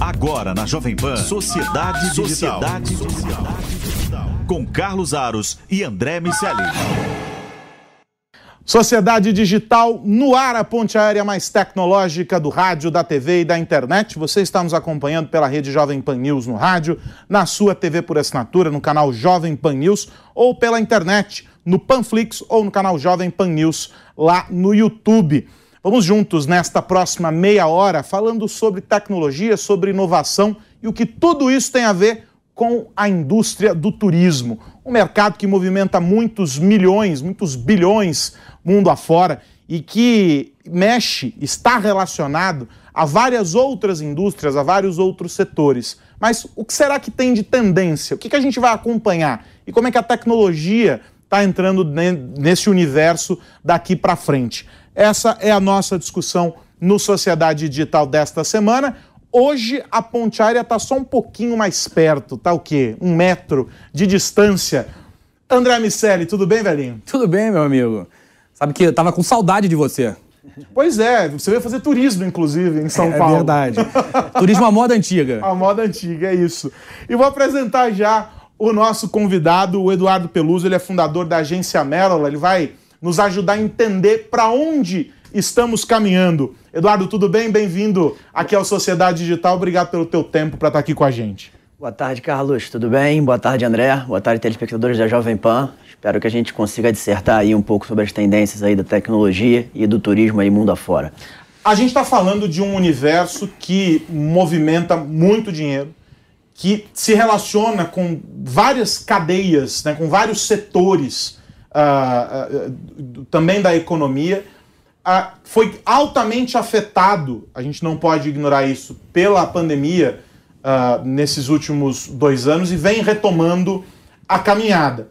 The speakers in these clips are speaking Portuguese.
Agora na Jovem Pan, Sociedade, Sociedade Digital. Com Carlos Aros e André Miceli. Sociedade Digital no ar, a ponte aérea mais tecnológica do rádio, da TV e da internet. Você está nos acompanhando pela rede Jovem Pan News no rádio, na sua TV por assinatura, no canal Jovem Pan News ou pela internet, no Panflix ou no canal Jovem Pan News lá no YouTube. Vamos juntos nesta próxima meia hora falando sobre tecnologia, sobre inovação e o que tudo isso tem a ver com a indústria do turismo. Um mercado que movimenta muitos milhões, muitos bilhões mundo afora e que mexe, está relacionado a várias outras indústrias, a vários outros setores. Mas o que será que tem de tendência? O que, que a gente vai acompanhar? E como é que a tecnologia está entrando nesse universo daqui para frente? Essa é a nossa discussão no Sociedade Digital desta semana. Hoje a ponte aérea está só um pouquinho mais perto, tá o quê? Um metro de distância. André Miceli, tudo bem, velhinho? Tudo bem, meu amigo. Sabe que eu tava com saudade de você. Pois é, você veio fazer turismo, inclusive, em São é, Paulo. É verdade. turismo à moda antiga. A moda antiga, é isso. E vou apresentar já o nosso convidado, o Eduardo Peluso. Ele é fundador da agência Merrill. Ele vai nos ajudar a entender para onde estamos caminhando. Eduardo, tudo bem? Bem-vindo aqui ao Sociedade Digital. Obrigado pelo teu tempo para estar tá aqui com a gente. Boa tarde, Carlos. Tudo bem? Boa tarde, André. Boa tarde, telespectadores da Jovem Pan. Espero que a gente consiga dissertar aí um pouco sobre as tendências aí da tecnologia e do turismo aí mundo afora. A gente está falando de um universo que movimenta muito dinheiro, que se relaciona com várias cadeias, né, com vários setores uh, uh, também da economia, uh, foi altamente afetado, a gente não pode ignorar isso, pela pandemia nesses últimos dois anos e vem retomando a caminhada.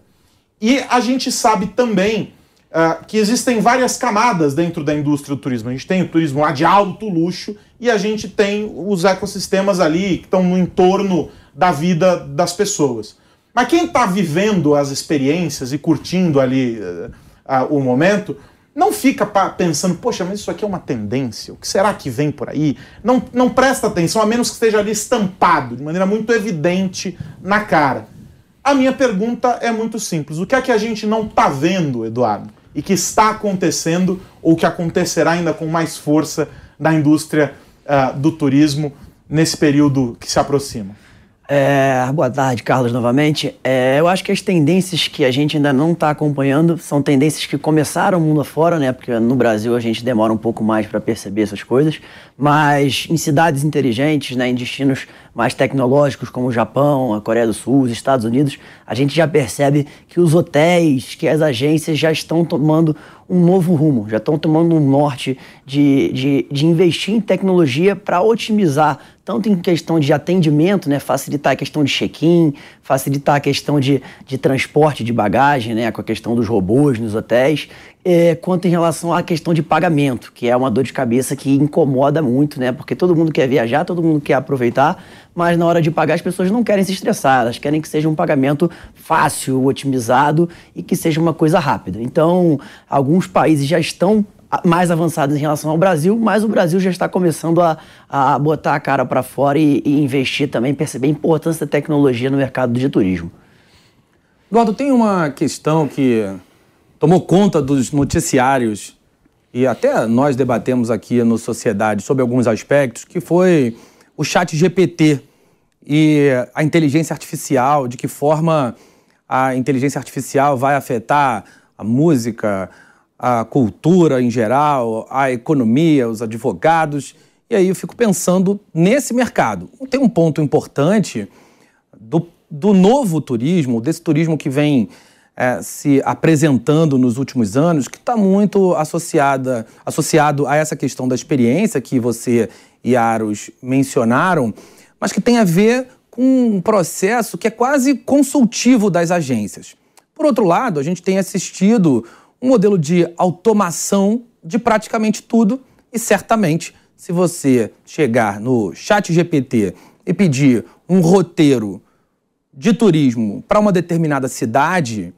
E a gente sabe também que existem várias camadas dentro da indústria do turismo. A gente tem o turismo lá de alto luxo e a gente tem os ecossistemas ali que estão no entorno da vida das pessoas. Mas quem está vivendo as experiências e curtindo ali uh, uh, o momento, não fica pensando, poxa, mas isso aqui é uma tendência, o que será que vem por aí? Não, não presta atenção, a menos que esteja ali estampado, de maneira muito evidente na cara. A minha pergunta é muito simples: o que é que a gente não está vendo, Eduardo? E que está acontecendo, ou que acontecerá ainda com mais força na indústria uh, do turismo nesse período que se aproxima? É, boa tarde, Carlos, novamente. É, eu acho que as tendências que a gente ainda não está acompanhando são tendências que começaram mundo afora, né? Porque no Brasil a gente demora um pouco mais para perceber essas coisas. Mas em cidades inteligentes, né, em destinos mais tecnológicos como o Japão, a Coreia do Sul, os Estados Unidos, a gente já percebe que os hotéis, que as agências já estão tomando um novo rumo, já estão tomando um norte de, de, de investir em tecnologia para otimizar tanto em questão de atendimento, né, facilitar a questão de check-in, facilitar a questão de, de transporte de bagagem, né, com a questão dos robôs nos hotéis, é, quanto em relação à questão de pagamento, que é uma dor de cabeça que incomoda muito, né, porque todo mundo quer viajar, todo mundo quer aproveitar, mas na hora de pagar as pessoas não querem se estressar, elas querem que seja um pagamento fácil, otimizado e que seja uma coisa rápida. Então, alguns países já estão mais avançados em relação ao Brasil, mas o Brasil já está começando a, a botar a cara para fora e, e, investir também, perceber a importância da tecnologia no mercado de turismo. Eduardo, tem uma questão que tomou conta dos noticiários e até nós debatemos aqui no Sociedade sobre alguns aspectos, que foi o chat GPT e a inteligência artificial, de que forma a inteligência artificial vai afetar a música, a cultura em geral, a economia, os advogados. E aí eu fico pensando nesse mercado. Tem um ponto importante do, do novo turismo, desse turismo que vem é, se apresentando nos últimos anos, que está muito associada, associado a essa questão da experiência que você e Aros mencionaram, mas que tem a ver com um processo que é quase consultivo das agências. Por outro lado, a gente tem assistido um modelo de automação de praticamente tudo e certamente se você chegar no chat GPT e pedir um roteiro de turismo para uma determinada cidade,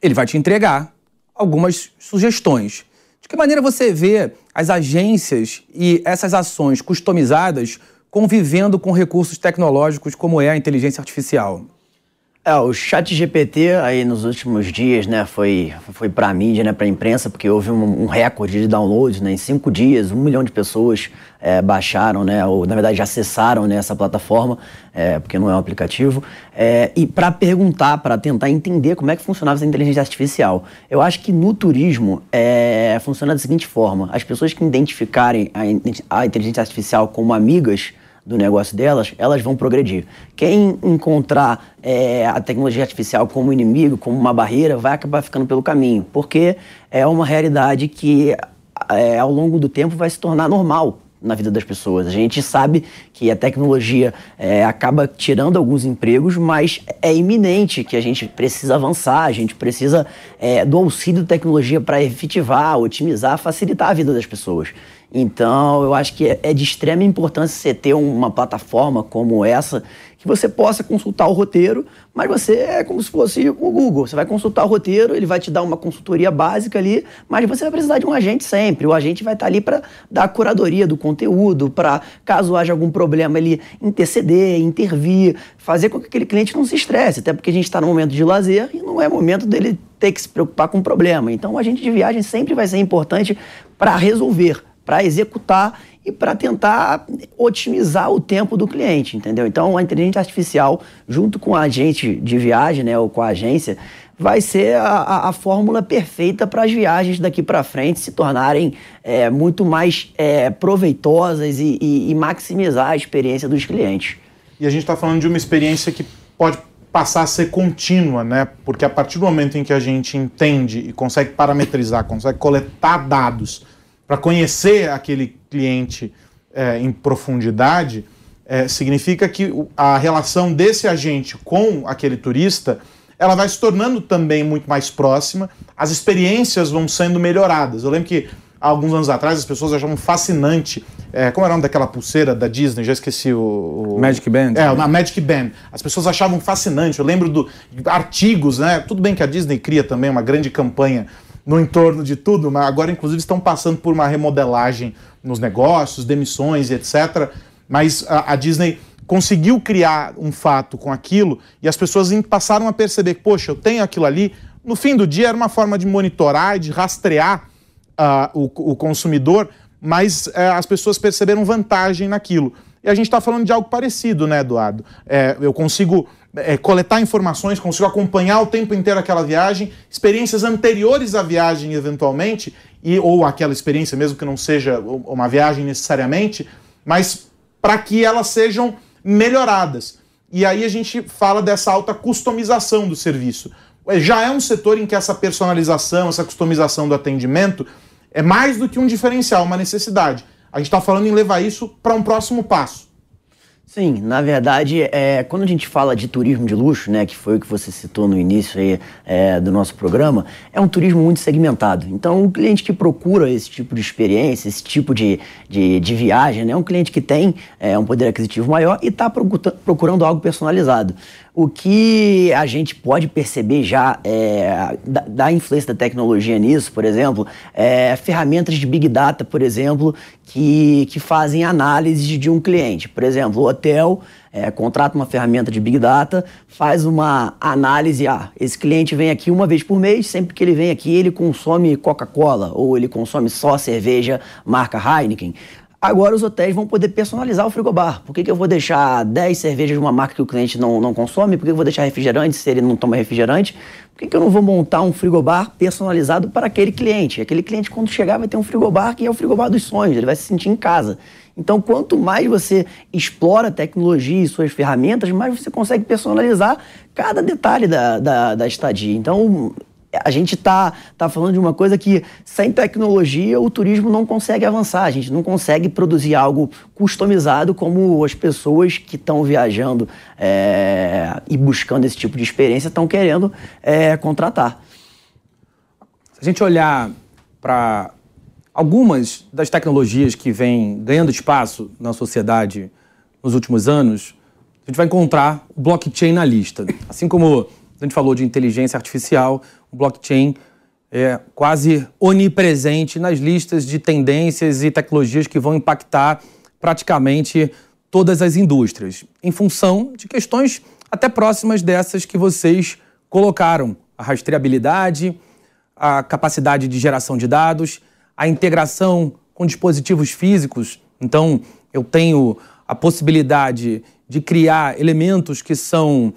ele vai te entregar algumas sugestões. De que maneira você vê as agências e essas ações customizadas convivendo com recursos tecnológicos como é a inteligência artificial? É, o chat GPT aí nos últimos dias, né, foi, foi para a mídia, né, para a imprensa, porque houve um, um, recorde de downloads, né, em cinco dias, um milhão de pessoas é, baixaram, né, ou na verdade acessaram né, essa plataforma, é, porque não é um aplicativo, é, e para perguntar, para tentar entender como é que funcionava essa inteligência artificial. Eu acho que no turismo é, funciona da seguinte forma: as pessoas que identificarem a, a inteligência artificial como amigas do negócio delas, elas vão progredir. Quem encontrar é, a tecnologia artificial como inimigo, como uma barreira, vai acabar ficando pelo caminho, porque é uma realidade que é, ao longo do tempo vai se tornar normal na vida das pessoas. A gente sabe que a tecnologia é, acaba tirando alguns empregos, mas é iminente que a gente precisa avançar, a gente precisa é, do auxílio da tecnologia para efetivar, otimizar, facilitar a vida das pessoas. Então, eu acho que é, é de extrema importância você ter uma plataforma como essa, que você possa consultar o roteiro, mas você é como se fosse o Google. Você vai consultar o roteiro, ele vai te dar uma consultoria básica ali, mas você vai precisar de um agente sempre. O agente vai estar ali para dar a curadoria do conteúdo, para, caso haja algum problema, ele interceder, intervir, fazer com que aquele cliente não se estresse, até porque a gente está no momento de lazer e não é momento dele ter que se preocupar com o problema. Então, o agente de viagem sempre vai ser importante para resolver para executar e para tentar otimizar o tempo do cliente, entendeu? Então, a inteligência artificial, junto com a agente de viagem, né, ou com a agência, vai ser a, a, fórmula perfeita para as viagens daqui para frente se tornarem é, muito mais é, proveitosas e, e, e maximizar a experiência dos clientes. E a gente está falando de uma experiência que pode passar a ser contínua, né? Porque a partir do momento em que a gente entende e consegue parametrizar, consegue coletar dados para conhecer aquele cliente é, em profundidade, é, significa que a relação desse agente com aquele turista ela vai se tornando também muito mais próxima, as experiências vão sendo melhoradas. Eu lembro que há alguns anos atrás as pessoas achavam fascinante, é, como era o nome daquela pulseira da Disney, já esqueci o... o... Magic Band. É, a Magic Band. As pessoas achavam fascinante, eu lembro do, de artigos, né? Tudo bem que a Disney cria também uma grande campanha no entorno de tudo, mas agora, inclusive, estão passando por uma remodelagem nos negócios, demissões etc. Mas a, a Disney conseguiu criar um fato com aquilo e as pessoas passaram a perceber que, poxa, eu tenho aquilo ali. No fim do dia, era uma forma de monitorar e de rastrear uh, o, o, consumidor, mas uh, as pessoas perceberam vantagem naquilo. E a gente está falando de algo parecido, né, Eduardo? É, eu consigo é, coletar informações, consigo acompanhar o tempo inteiro aquela viagem, experiências anteriores à viagem, eventualmente, e, ou aquela experiência, mesmo que não seja uma viagem necessariamente, mas para que elas sejam melhoradas. E aí a gente fala dessa alta customização do serviço. É, já é um setor em que essa personalização, essa customização do atendimento é mais do que um diferencial, uma necessidade. A gente está falando em levar isso para um próximo passo. Sim, na verdade, é, quando a gente fala de turismo de luxo, né, que foi o que você citou no início aí, é, do nosso programa, é um turismo muito segmentado. Então, o cliente que procura esse tipo de experiência, esse tipo de, de, de viagem, né, é um cliente que tem é, um poder aquisitivo maior e está procurando algo personalizado. O que a gente pode perceber já é, da, da, influência da tecnologia nisso, por exemplo, é ferramentas de Big Data, por exemplo, que, que fazem análise de um cliente. Por exemplo, o hotel é, contrata uma ferramenta de Big Data, faz uma análise, ah, esse cliente vem aqui uma vez por mês, sempre que ele vem aqui ele consome Coca-Cola ou ele consome só cerveja marca Heineken. Agora os hotéis vão poder personalizar o frigobar. Por que, que eu vou deixar 10 cervejas de uma marca que o cliente não, não consome? Por que eu vou deixar refrigerante se ele não toma refrigerante? Por que, que eu não vou montar um frigobar personalizado para aquele cliente? Aquele cliente, quando chegar, vai ter um frigobar que é o frigobar dos sonhos, ele vai se sentir em casa. Então, quanto mais você explora a tecnologia e suas ferramentas, mais você consegue personalizar cada detalhe da, da, da estadia. Então, a gente está tá falando de uma coisa que, sem tecnologia, o turismo não consegue avançar. A gente não consegue produzir algo customizado como as pessoas que estão viajando é, e buscando esse tipo de experiência estão querendo é, contratar. Se a gente olhar para algumas das tecnologias que vêm ganhando espaço na sociedade nos últimos anos, a gente vai encontrar o blockchain na lista. Assim como a gente falou de inteligência artificial, o blockchain é quase onipresente nas listas de tendências e tecnologias que vão impactar praticamente todas as indústrias, em função de questões até próximas dessas que vocês colocaram: a rastreabilidade, a capacidade de geração de dados, a integração com dispositivos físicos. Então, eu tenho a possibilidade de criar elementos que são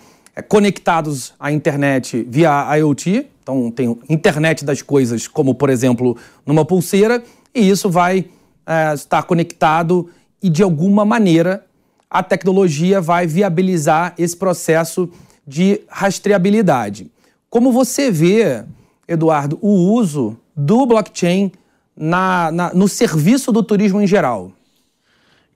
conectados à internet via IoT. Então, tem internet das coisas, como, por exemplo, numa pulseira, e isso vai é, estar conectado e, de alguma maneira, a tecnologia vai viabilizar esse processo de rastreabilidade. Como você vê, Eduardo, o uso do blockchain na, na, no serviço do turismo em geral?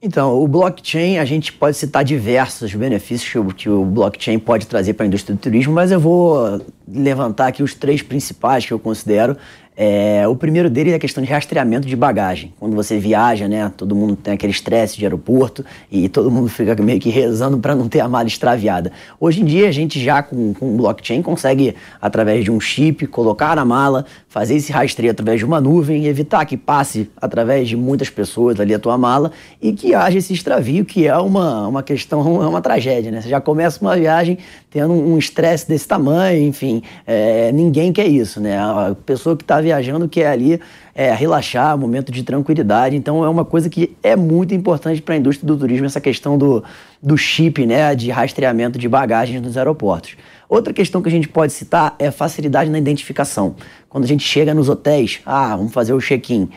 Então, o blockchain, a gente pode citar diversos benefícios que o, que o blockchain pode trazer para a indústria do turismo, mas eu vou levantar aqui os três principais que eu considero é, o primeiro deles é a questão de rastreamento de bagagem. Quando você viaja, né, todo mundo tem aquele estresse de aeroporto e todo mundo fica meio que rezando para não ter a mala extraviada. Hoje em dia, a gente já com, com blockchain consegue, através de um chip, colocar na mala, fazer esse rastreio através de uma nuvem, evitar que passe através de muitas pessoas ali a tua mala e que haja esse extravio, que é uma, uma questão, é uma tragédia. Né? Você já começa uma viagem tendo um estresse desse tamanho, enfim, é, ninguém quer isso. Né? A pessoa que está viajando quer ali é, relaxar, momento de tranquilidade. Então é uma coisa que é muito importante para a indústria do turismo, essa questão do, do chip, né, de rastreamento de bagagens nos aeroportos. Outra questão que a gente pode citar é a facilidade na identificação. Quando a gente chega nos hotéis, ah, vamos fazer o check-in.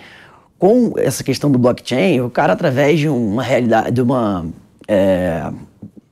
Com essa questão do blockchain, o cara, através de uma realidade, de uma. É,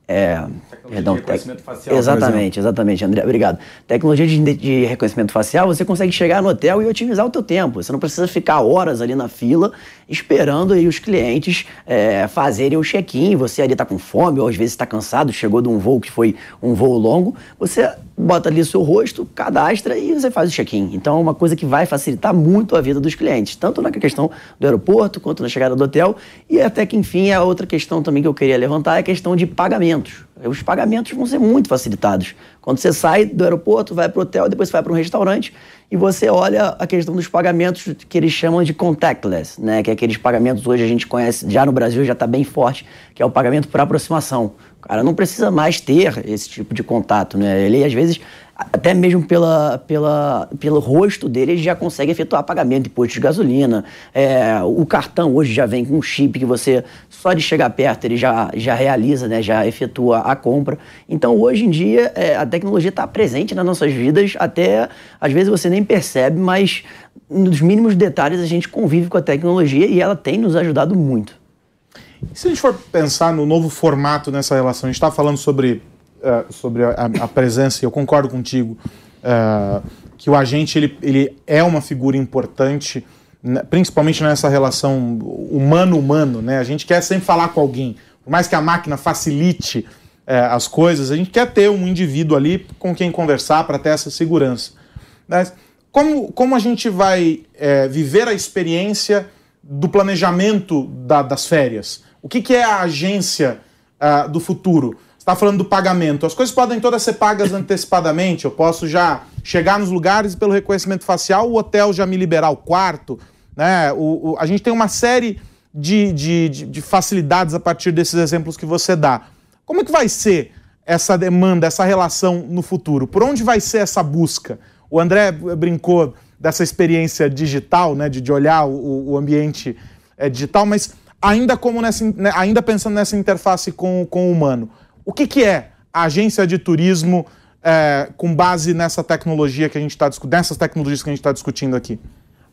é, Perdão, de reconhecimento facial. Exatamente, exatamente, André. Obrigado. Tecnologia de, de, reconhecimento facial, você consegue chegar no hotel e otimizar o teu tempo. Você não precisa ficar horas ali na fila esperando aí os clientes é, fazerem o check-in. Você ali está com fome ou às vezes está cansado, chegou de um voo que foi um voo longo. Você bota ali o seu rosto, cadastra e você faz o check-in. Então é uma coisa que vai facilitar muito a vida dos clientes, tanto na questão do aeroporto quanto na chegada do hotel. E até que, enfim, a outra questão também que eu queria levantar é a questão de pagamentos. Os pagamentos vão ser muito facilitados. Quando você sai do aeroporto, vai para o hotel, depois vai para um restaurante e você olha a questão dos pagamentos que eles chamam de contactless, né? Que é aqueles pagamentos hoje a gente conhece, já no Brasil já está bem forte, que é o pagamento por aproximação. Cara não precisa mais ter esse tipo de contato, né? Ele às vezes até mesmo pela, pela, pelo rosto dele, ele já consegue efetuar pagamento de posto de gasolina. É, o cartão hoje já vem com um chip que você, só de chegar perto, ele já, já realiza, né, já efetua a compra. Então, hoje em dia, é, a tecnologia está presente nas nossas vidas, até às vezes você nem percebe, mas nos mínimos detalhes a gente convive com a tecnologia e ela tem nos ajudado muito. E se a gente for pensar no novo formato nessa relação, a gente está falando sobre uh, sobre a, a, presença, e eu concordo contigo, uh, que o agente ele, ele é uma figura importante, né, principalmente nessa relação humano-humano. Né? A gente quer sempre falar com alguém. Por mais que a máquina facilite uh, as coisas, a gente quer ter um indivíduo ali com quem conversar para ter essa segurança. Mas como, como a gente vai viver a experiência do planejamento da, das férias? O que, que é a agência uh, do futuro? está falando do pagamento. As coisas podem todas ser pagas antecipadamente. Eu posso já chegar nos lugares e pelo reconhecimento facial o hotel já me liberar o quarto. Né? O, o a gente tem uma série de, de, de, de facilidades a partir desses exemplos que você dá. Como é que vai ser essa demanda, essa relação no futuro? Por onde vai ser essa busca? O André brincou dessa experiência digital, né, de, de olhar o, o ambiente é, digital, mas ainda como nessa, né, ainda pensando nessa interface com, com o humano. O que, que é a agência de turismo é, com base nessa tecnologia que a gente está nessas tecnologias que a gente está discutindo aqui?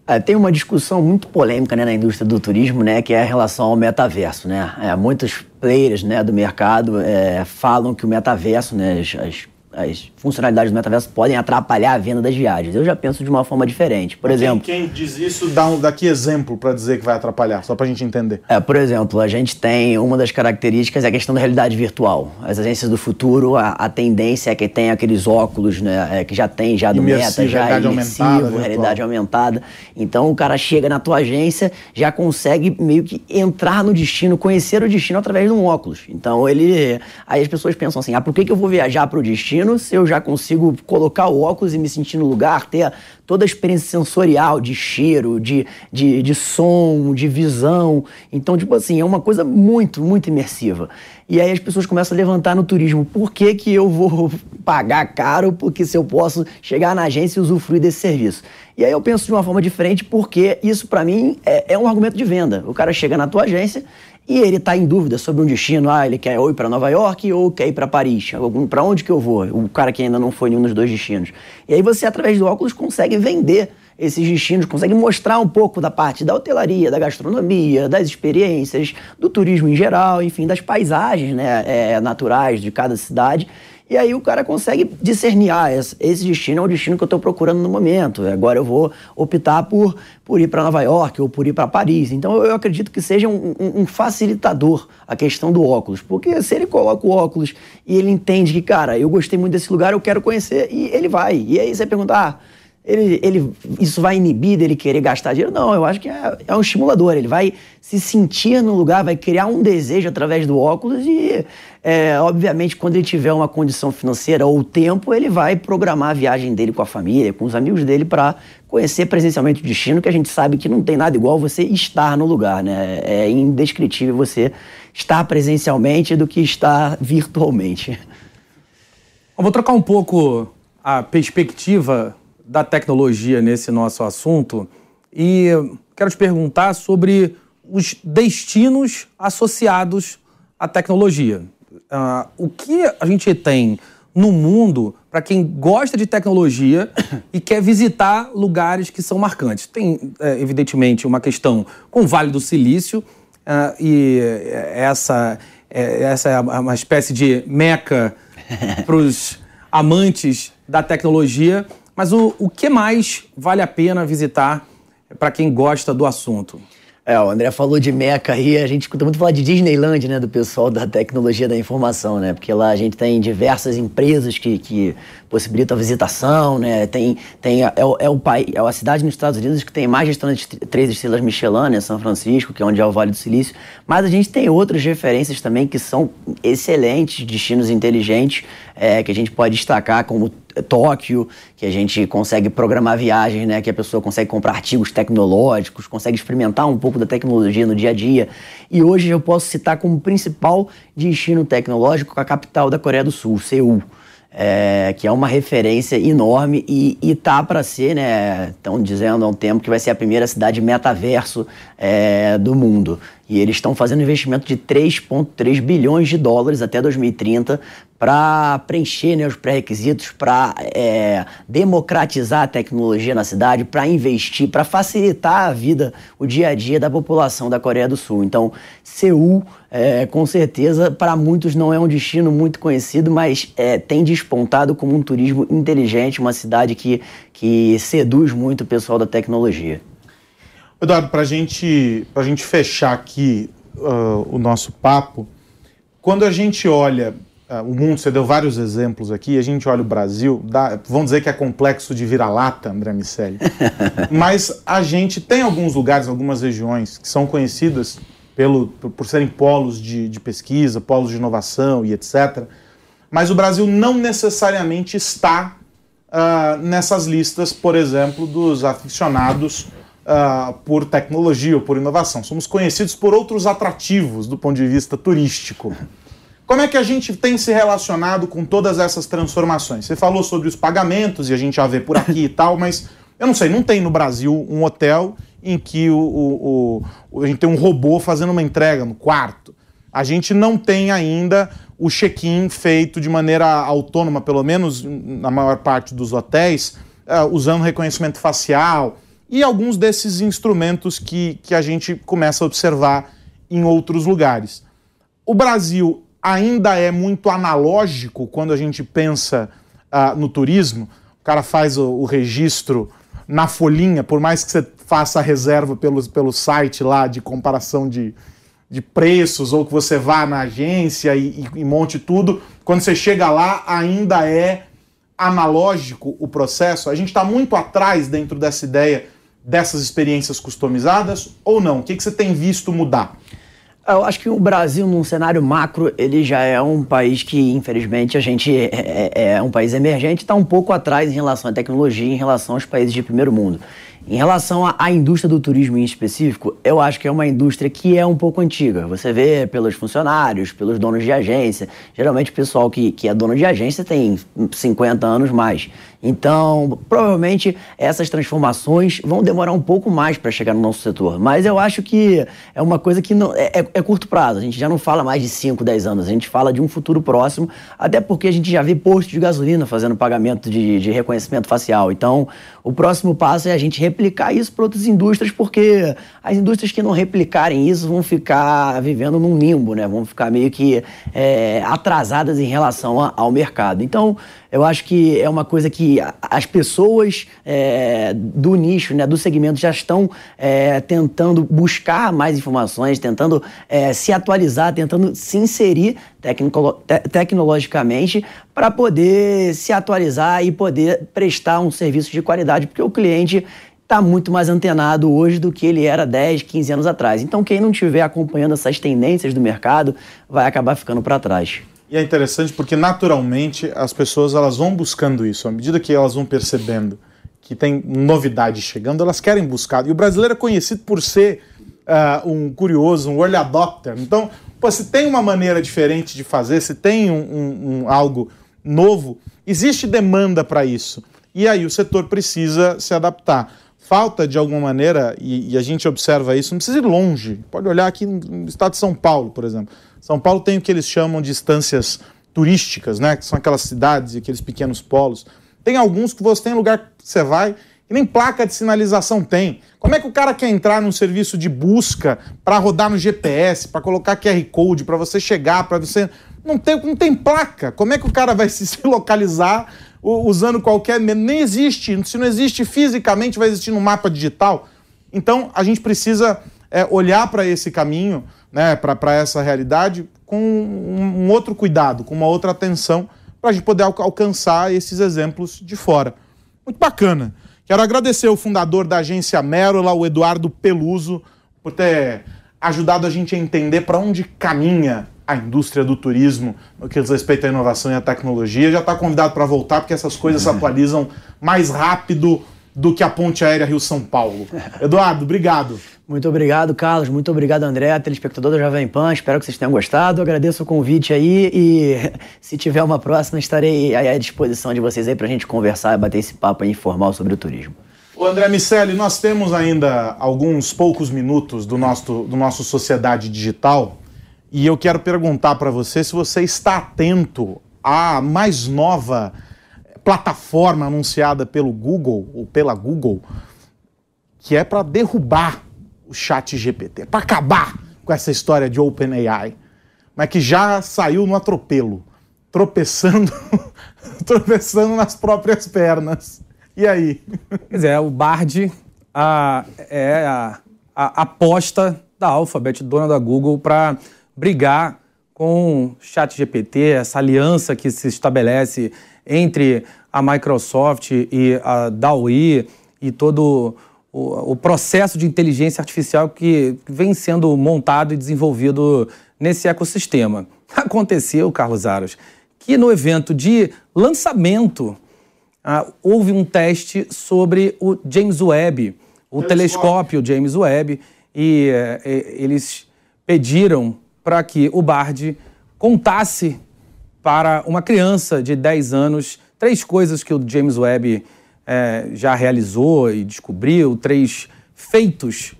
É, tem uma discussão muito polêmica né, na indústria do turismo, né, que é a relação ao metaverso. Né? É, muitos players né, do mercado é, falam que o metaverso, né, as, as as funcionalidades do metaverso podem atrapalhar a venda das viagens. Eu já penso de uma forma diferente. Por exemplo. Quem diz isso dá um, daqui exemplo para dizer que vai atrapalhar, só para a gente entender. É, por exemplo, a gente tem uma das características é a questão da realidade virtual. As agências do futuro, a, a tendência é que tem aqueles óculos, né, é, que já tem já do Imersivo, Meta, já realidade imersivo, aumentada, realidade aumentada. Então o cara chega na tua agência, já consegue meio que entrar no destino, conhecer o destino através de um óculos. Então ele. Aí as pessoas pensam assim: ah, por que, que eu vou viajar para o destino? Se eu já consigo colocar o óculos e me sentir no lugar, ter toda a experiência sensorial de cheiro, de, de, de som, de visão. Então, tipo assim, é uma coisa muito, muito imersiva. E aí as pessoas começam a levantar no turismo. Por que, que eu vou pagar caro? Porque se eu posso chegar na agência e usufruir desse serviço. E aí eu penso de uma forma diferente, porque isso para mim é, é um argumento de venda. O cara chega na tua agência e ele está em dúvida sobre um destino. Ah, ele quer ou ir para Nova York ou quer ir para Paris. Para onde que eu vou? O cara que ainda não foi nenhum dos dois destinos. E aí você, através do óculos, consegue vender esses destinos, consegue mostrar um pouco da parte da hotelaria, da gastronomia, das experiências, do turismo em geral, enfim, das paisagens né, é, naturais de cada cidade. E aí o cara consegue discernir, ah, esse destino é o destino que eu estou procurando no momento. Agora eu vou optar por, por ir para Nova York ou por ir para Paris. Então eu acredito que seja um, um, um, facilitador a questão do óculos. Porque se ele coloca o óculos e ele entende que, cara, eu gostei muito desse lugar, eu quero conhecer, e ele vai. E aí você pergunta, ah, ele, ele, isso vai inibir dele querer gastar dinheiro? Não, eu acho que é, é, um estimulador. Ele vai se sentir no lugar, vai criar um desejo através do óculos e, é, obviamente, quando ele tiver uma condição financeira ou tempo, ele vai programar a viagem dele com a família, com os amigos dele para conhecer presencialmente o destino, que a gente sabe que não tem nada igual você estar no lugar, né? É indescritível você estar presencialmente do que estar virtualmente. Eu vou trocar um pouco a perspectiva da tecnologia nesse nosso assunto e quero te perguntar sobre os destinos associados à tecnologia. Uh, o que a gente tem no mundo para quem gosta de tecnologia e quer visitar lugares que são marcantes? Tem, é, evidentemente, uma questão com o Vale do Silício, uh, e essa, é, essa é uma espécie de meca para os amantes da tecnologia. Mas o, o que mais vale a pena visitar para quem gosta do assunto? É, o André falou de Meca aí, a gente escuta muito falar de Disneyland, né, do pessoal da tecnologia da informação, né, porque lá a gente tem diversas empresas que, que possibilitam a visitação, né, tem, tem é, é, o, país, é a cidade nos Estados Unidos que tem mais restaurantes três estrelas Michelin, né, São Francisco, que é onde é o Vale do Silício, mas a gente tem outras referências também que são excelentes, destinos inteligentes, é, que a gente pode destacar como Tóquio, que a gente consegue programar viagens, né? Que a pessoa consegue comprar artigos tecnológicos, consegue experimentar um pouco da tecnologia no dia a dia. E hoje eu posso citar como principal destino tecnológico a capital da Coreia do Sul, Seul é, que é uma referência enorme e, e tá para ser, né? Estão dizendo há um tempo que vai ser a primeira cidade metaverso é, do mundo. E eles estão fazendo um investimento de 3,3 bilhões de dólares até 2030 para preencher né, os pré-requisitos, para é, democratizar a tecnologia na cidade, para investir, para facilitar a vida, o dia a dia da população da Coreia do Sul. Então, Seul, é, com certeza, para muitos não é um destino muito conhecido, mas é, tem despontado como um turismo inteligente, uma cidade que, que seduz muito o pessoal da tecnologia. Eduardo, para gente, a gente fechar aqui uh, o nosso papo, quando a gente olha uh, o mundo, você deu vários exemplos aqui, a gente olha o Brasil, dá, vão dizer que é complexo de vira-lata, André Miceli, mas a gente tem alguns lugares, algumas regiões que são conhecidas pelo, por, por serem polos de, de pesquisa, polos de inovação e etc., mas o Brasil não necessariamente está uh, nessas listas, por exemplo, dos aficionados uh, por tecnologia ou por inovação. Somos conhecidos por outros atrativos do ponto de vista turístico. Como é que a gente tem se relacionado com todas essas transformações? Você falou sobre os pagamentos e a gente já vê por aqui e tal, mas eu não sei, não tem no Brasil um hotel em que o, o, o, a gente tem um robô fazendo uma entrega no quarto. A gente não tem ainda o check-in feito de maneira autônoma, pelo menos na maior parte dos hotéis, uh, usando reconhecimento facial, e alguns desses instrumentos que, que a gente começa a observar em outros lugares. O Brasil ainda é muito analógico quando a gente pensa uh, no turismo. O cara faz o, o, registro na folhinha, por mais que você faça a reserva pelo, pelo site lá de comparação de, de preços, ou que você vá na agência e, e, e monte tudo, quando você chega lá ainda é analógico o processo. A gente está muito atrás dentro dessa ideia dessas experiências customizadas ou não? O que, que você tem visto mudar? Eu acho que o Brasil, num cenário macro, ele já é um país que, infelizmente, a gente é, é, é um país emergente, está um pouco atrás em relação à tecnologia, em relação aos países de primeiro mundo. Em relação à, indústria do turismo em específico, eu acho que é uma indústria que é um pouco antiga. Você vê pelos funcionários, pelos donos de agência. Geralmente o pessoal que, que é dono de agência tem 50 anos mais. Então, provavelmente essas transformações vão demorar um pouco mais para chegar no nosso setor. Mas eu acho que é uma coisa que não, é, é, é, curto prazo. A gente já não fala mais de 5, 10 anos. A gente fala de um futuro próximo, até porque a gente já vê postos de gasolina fazendo pagamento de, de reconhecimento facial. Então, o próximo passo é a gente replicar isso para outras indústrias, porque as indústrias que não replicarem isso vão ficar vivendo num limbo, né? Vão ficar meio que é, atrasadas em relação a, ao mercado. Então, eu acho que é uma coisa que as pessoas é, do nicho, né, do segmento, já estão é, tentando buscar mais informações, tentando é, se atualizar, tentando se inserir te tecnologicamente para poder se atualizar e poder prestar um serviço de qualidade, porque o cliente está muito mais antenado hoje do que ele era 10, 15 anos atrás. Então, quem não estiver acompanhando essas tendências do mercado vai acabar ficando para trás. E é interessante porque naturalmente as pessoas elas vão buscando isso. À medida que elas vão percebendo que tem novidade chegando, elas querem buscar. E o brasileiro é conhecido por ser uh, um curioso, um early adopter. Então, pô, se tem uma maneira diferente de fazer, se tem um, um, um algo novo, existe demanda para isso. E aí o setor precisa se adaptar. Falta, de alguma maneira, e, e a gente observa isso, não precisa ir longe. Pode olhar aqui no estado de São Paulo, por exemplo são Paulo tem o que eles chamam de estâncias turísticas, né? Que são aquelas cidades e aqueles pequenos polos. Tem alguns que você tem lugar que você vai e nem placa de sinalização tem. Como é que o cara quer entrar num serviço de busca para rodar no GPS, para colocar QR Code, para você chegar, para você. Não tem, não tem placa. Como é que o cara vai se localizar usando qualquer. Nem existe. Se não existe fisicamente, vai existir no mapa digital. Então a gente precisa é, olhar para esse caminho né, para essa realidade com um, um, outro cuidado, com uma outra atenção, para a gente poder al alcançar esses exemplos de fora. Muito bacana. Quero agradecer o fundador da agência Mérola, o Eduardo Peluso, por ter ajudado a gente a entender para onde caminha a indústria do turismo no que diz respeito à inovação e à tecnologia. Já está convidado para voltar, porque essas coisas se atualizam mais rápido do que a ponte aérea Rio-São Paulo. Eduardo, obrigado. Muito obrigado, Carlos. Muito obrigado, André, telespectador da Jovem Pan. Espero que vocês tenham gostado. agradeço o convite aí e se tiver uma próxima, estarei à disposição de vocês aí para a gente conversar e bater esse papo informal sobre o turismo. O André Miceli, nós temos ainda alguns poucos minutos do nosso, do nosso Sociedade Digital e eu quero perguntar para você se você está atento à mais nova plataforma anunciada pelo Google ou pela Google que é para derrubar o chat GPT, para acabar com essa história de OpenAI, mas que já saiu no atropelo, tropeçando, tropeçando nas próprias pernas. E aí? Quer dizer, o Bard a, é a, a aposta da Alphabet, dona da Google, para brigar com o chat GPT, essa aliança que se estabelece entre a Microsoft e a DAWI e todo o, o processo de inteligência artificial que vem sendo montado e desenvolvido nesse ecossistema. Aconteceu, Carlos Aros, que no evento de lançamento ah, houve um teste sobre o James Webb, o telescópio, telescópio James Webb, e eh, eh, eles pediram para que o Bard contasse para uma criança de 10 anos três coisas que o James Webb é, já realizou e descobriu, três feitos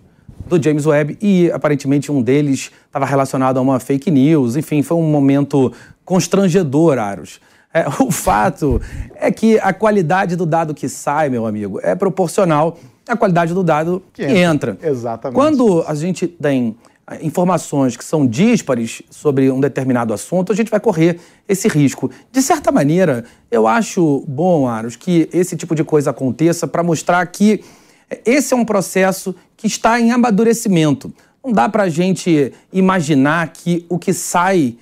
do James Webb e aparentemente um deles estava relacionado a uma fake news. Enfim, foi um momento constrangedor, Aros. É, o fato é que a qualidade do dado que sai, meu amigo, é proporcional à qualidade do dado que, que entra. entra. Exatamente. Quando a gente tem informações que são díspares sobre um determinado assunto, a gente vai correr esse risco. De certa maneira, eu acho bom, Aros, que esse tipo de coisa aconteça para mostrar que esse é um processo que está em amadurecimento. Não dá para a gente imaginar que o que sai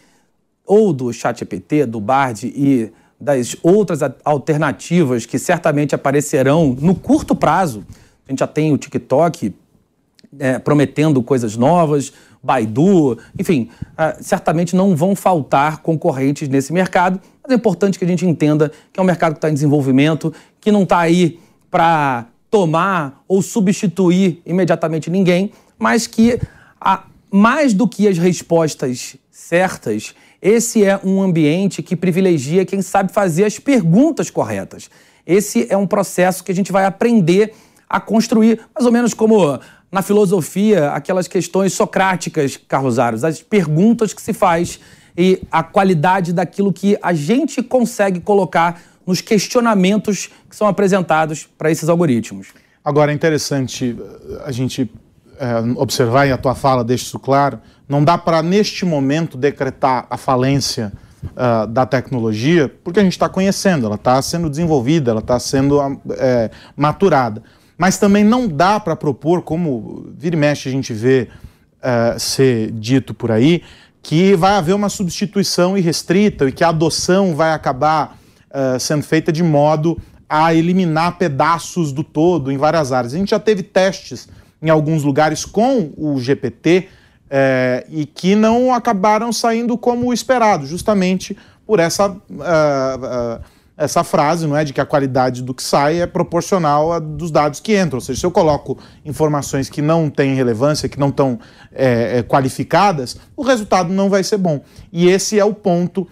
ou do ChatGPT, do Bard e das outras alternativas que certamente aparecerão no curto prazo. A gente já tem o TikTok é, prometendo coisas novas, Baidu, enfim, uh, certamente não vão faltar concorrentes nesse mercado, mas é importante que a gente entenda que é um mercado que está em desenvolvimento, que não está aí para tomar ou substituir imediatamente ninguém, mas que mais do que as respostas certas, esse é um ambiente que privilegia quem sabe fazer as perguntas corretas. Esse é um processo que a gente vai aprender a construir, mais ou menos como na filosofia, aquelas questões socráticas, Carlos Aros, as perguntas que se faz e a qualidade daquilo que a gente consegue colocar nos questionamentos que são apresentados para esses algoritmos. Agora, é interessante eh, a gente é, observar, e a tua fala deixa isso claro, não dá para, neste momento, decretar a falência uh, da tecnologia, porque a gente está conhecendo, ela está sendo desenvolvida, ela está sendo é, maturada. Mas também não dá para propor, como vira e mexe a gente vê uh, ser dito por aí, que vai haver uma substituição irrestrita e que a adoção vai acabar uh, sendo feita de modo a eliminar pedaços do todo em várias áreas. A gente já teve testes em alguns lugares com o GPT é, e que não acabaram saindo como esperado, justamente por essa, uh, uh, essa frase, não é, de que a qualidade do que sai é proporcional a dos dados que entram. Ou seja, se eu coloco informações que não têm relevância, que não estão é, é, qualificadas, o resultado não vai ser bom. E esse é o ponto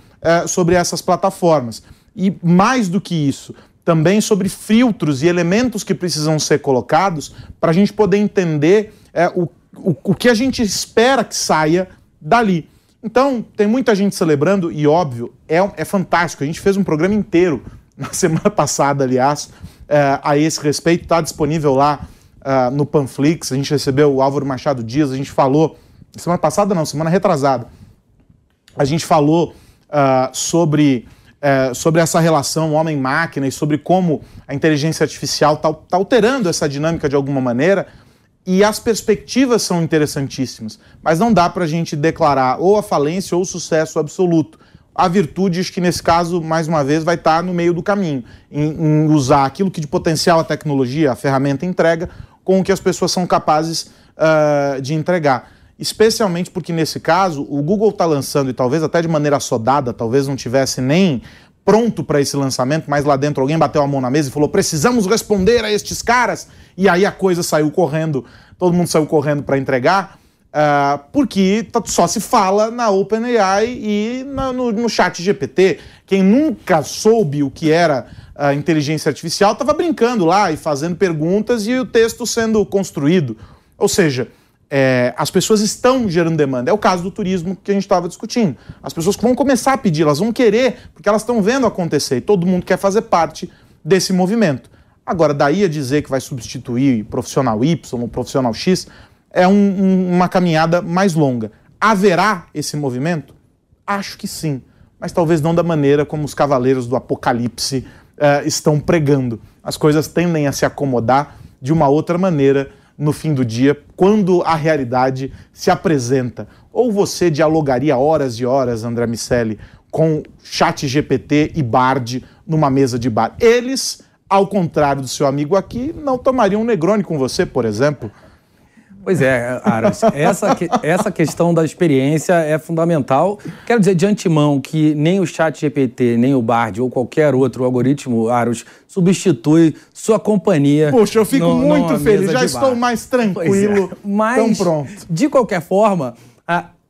sobre essas plataformas. E mais do que isso, também sobre filtros e elementos que precisam ser colocados para a gente poder entender é, o, o, o que a gente espera que saia dali. Então, tem muita gente celebrando, e óbvio, é, é fantástico. A gente fez um programa inteiro na semana passada, aliás, é, a esse respeito. Está disponível lá é, no Panflix. A gente recebeu o Álvaro Machado Dias, a gente falou. Semana passada, não, semana retrasada. A gente falou uh, sobre sobre essa relação homem-máquina e sobre como a inteligência artificial está tá alterando essa dinâmica de alguma maneira. E as perspectivas são interessantíssimas, mas não dá para a gente declarar ou a falência ou o sucesso absoluto. A virtude, acho que nesse caso, mais uma vez, vai estar tá no meio do caminho, em, em, usar aquilo que de potencial a tecnologia, a ferramenta entrega, com o que as pessoas são capazes uh, de entregar especialmente porque nesse caso o Google está lançando, e talvez até de maneira assodada, talvez não tivesse nem pronto para esse lançamento, mas lá dentro alguém bateu a mão na mesa e falou: precisamos responder a estes caras, e aí a coisa saiu correndo, todo mundo saiu correndo para entregar. Uh, porque tá, só se fala na OpenAI e na, no, no chat GPT. Quem nunca soube o que era a inteligência artificial estava brincando lá e fazendo perguntas e o texto sendo construído. Ou seja, é, as pessoas estão gerando demanda. É o caso do turismo que a gente estava discutindo. As pessoas vão começar a pedir, elas vão querer, porque elas estão vendo acontecer e todo mundo quer fazer parte desse movimento. Agora, daí a dizer que vai substituir profissional Y ou profissional X é um, um, uma caminhada mais longa. Haverá esse movimento? Acho que sim, mas talvez não da maneira como os cavaleiros do Apocalipse uh, estão pregando. As coisas tendem a se acomodar de uma outra maneira no fim do dia, quando a realidade se apresenta. Ou você dialogaria horas e horas, André Miceli, com Chat GPT e Bard numa mesa de bar. Eles, ao contrário do seu amigo aqui, não tomariam um Negroni com você, por exemplo. Pois é, Aras, essa, essa questão da experiência é fundamental. Quero dizer de antemão que nem o chat GPT, nem o Bard ou qualquer outro algoritmo, Aros, substitui sua companhia. Poxa, eu fico no, muito feliz, já estou mais tranquilo. É. Mas, pronto. de qualquer forma,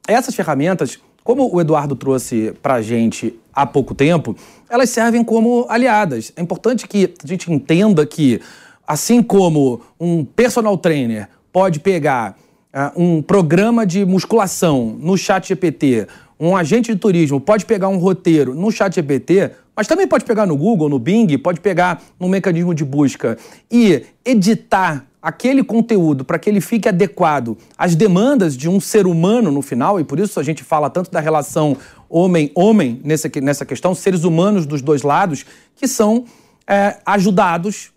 essas ferramentas, como o Eduardo trouxe para a gente há pouco tempo, elas servem como aliadas. É importante que a gente entenda que, assim como um personal trainer pode pegar uh, um programa de musculação no chat GPT, um agente de turismo pode pegar um roteiro no chat GPT, mas também pode pegar no Google, no Bing, pode pegar no mecanismo de busca e editar aquele conteúdo para que ele fique adequado às demandas de um ser humano no final, e por isso a gente fala tanto da relação homem-homem nessa, nessa questão, seres humanos dos dois lados, que são é, ajudados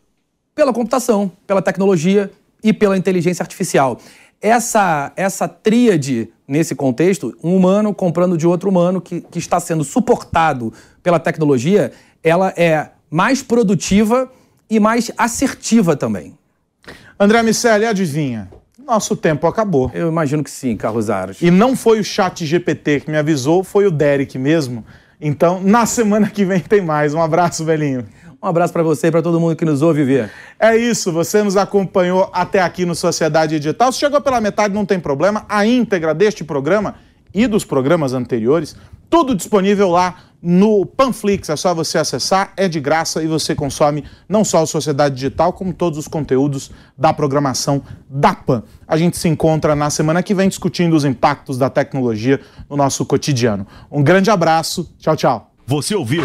pela computação, pela tecnologia, e pela inteligência artificial. Essa, essa tríade, nesse contexto, um humano comprando de outro humano que, que está sendo suportado pela tecnologia, ela é mais produtiva e mais assertiva também. André Miceli, adivinha? Nosso tempo acabou. Eu imagino que sim, Carlos Aros. E não foi o chat GPT que me avisou, foi o Derek mesmo. Então, na semana que vem tem mais. Um abraço, velhinho. Um abraço para você e para todo mundo que nos ouve ver. É isso, você nos acompanhou até aqui no Sociedade Digital. Se chegou pela metade, não tem problema. A íntegra deste programa e dos programas anteriores, tudo disponível lá no Panflix. É só você acessar, é de graça e você consome não só a Sociedade Digital, como todos os conteúdos da programação da PAN. A gente se encontra na semana que vem discutindo os impactos da tecnologia no nosso cotidiano. Um grande abraço, tchau, tchau. Você ouviu?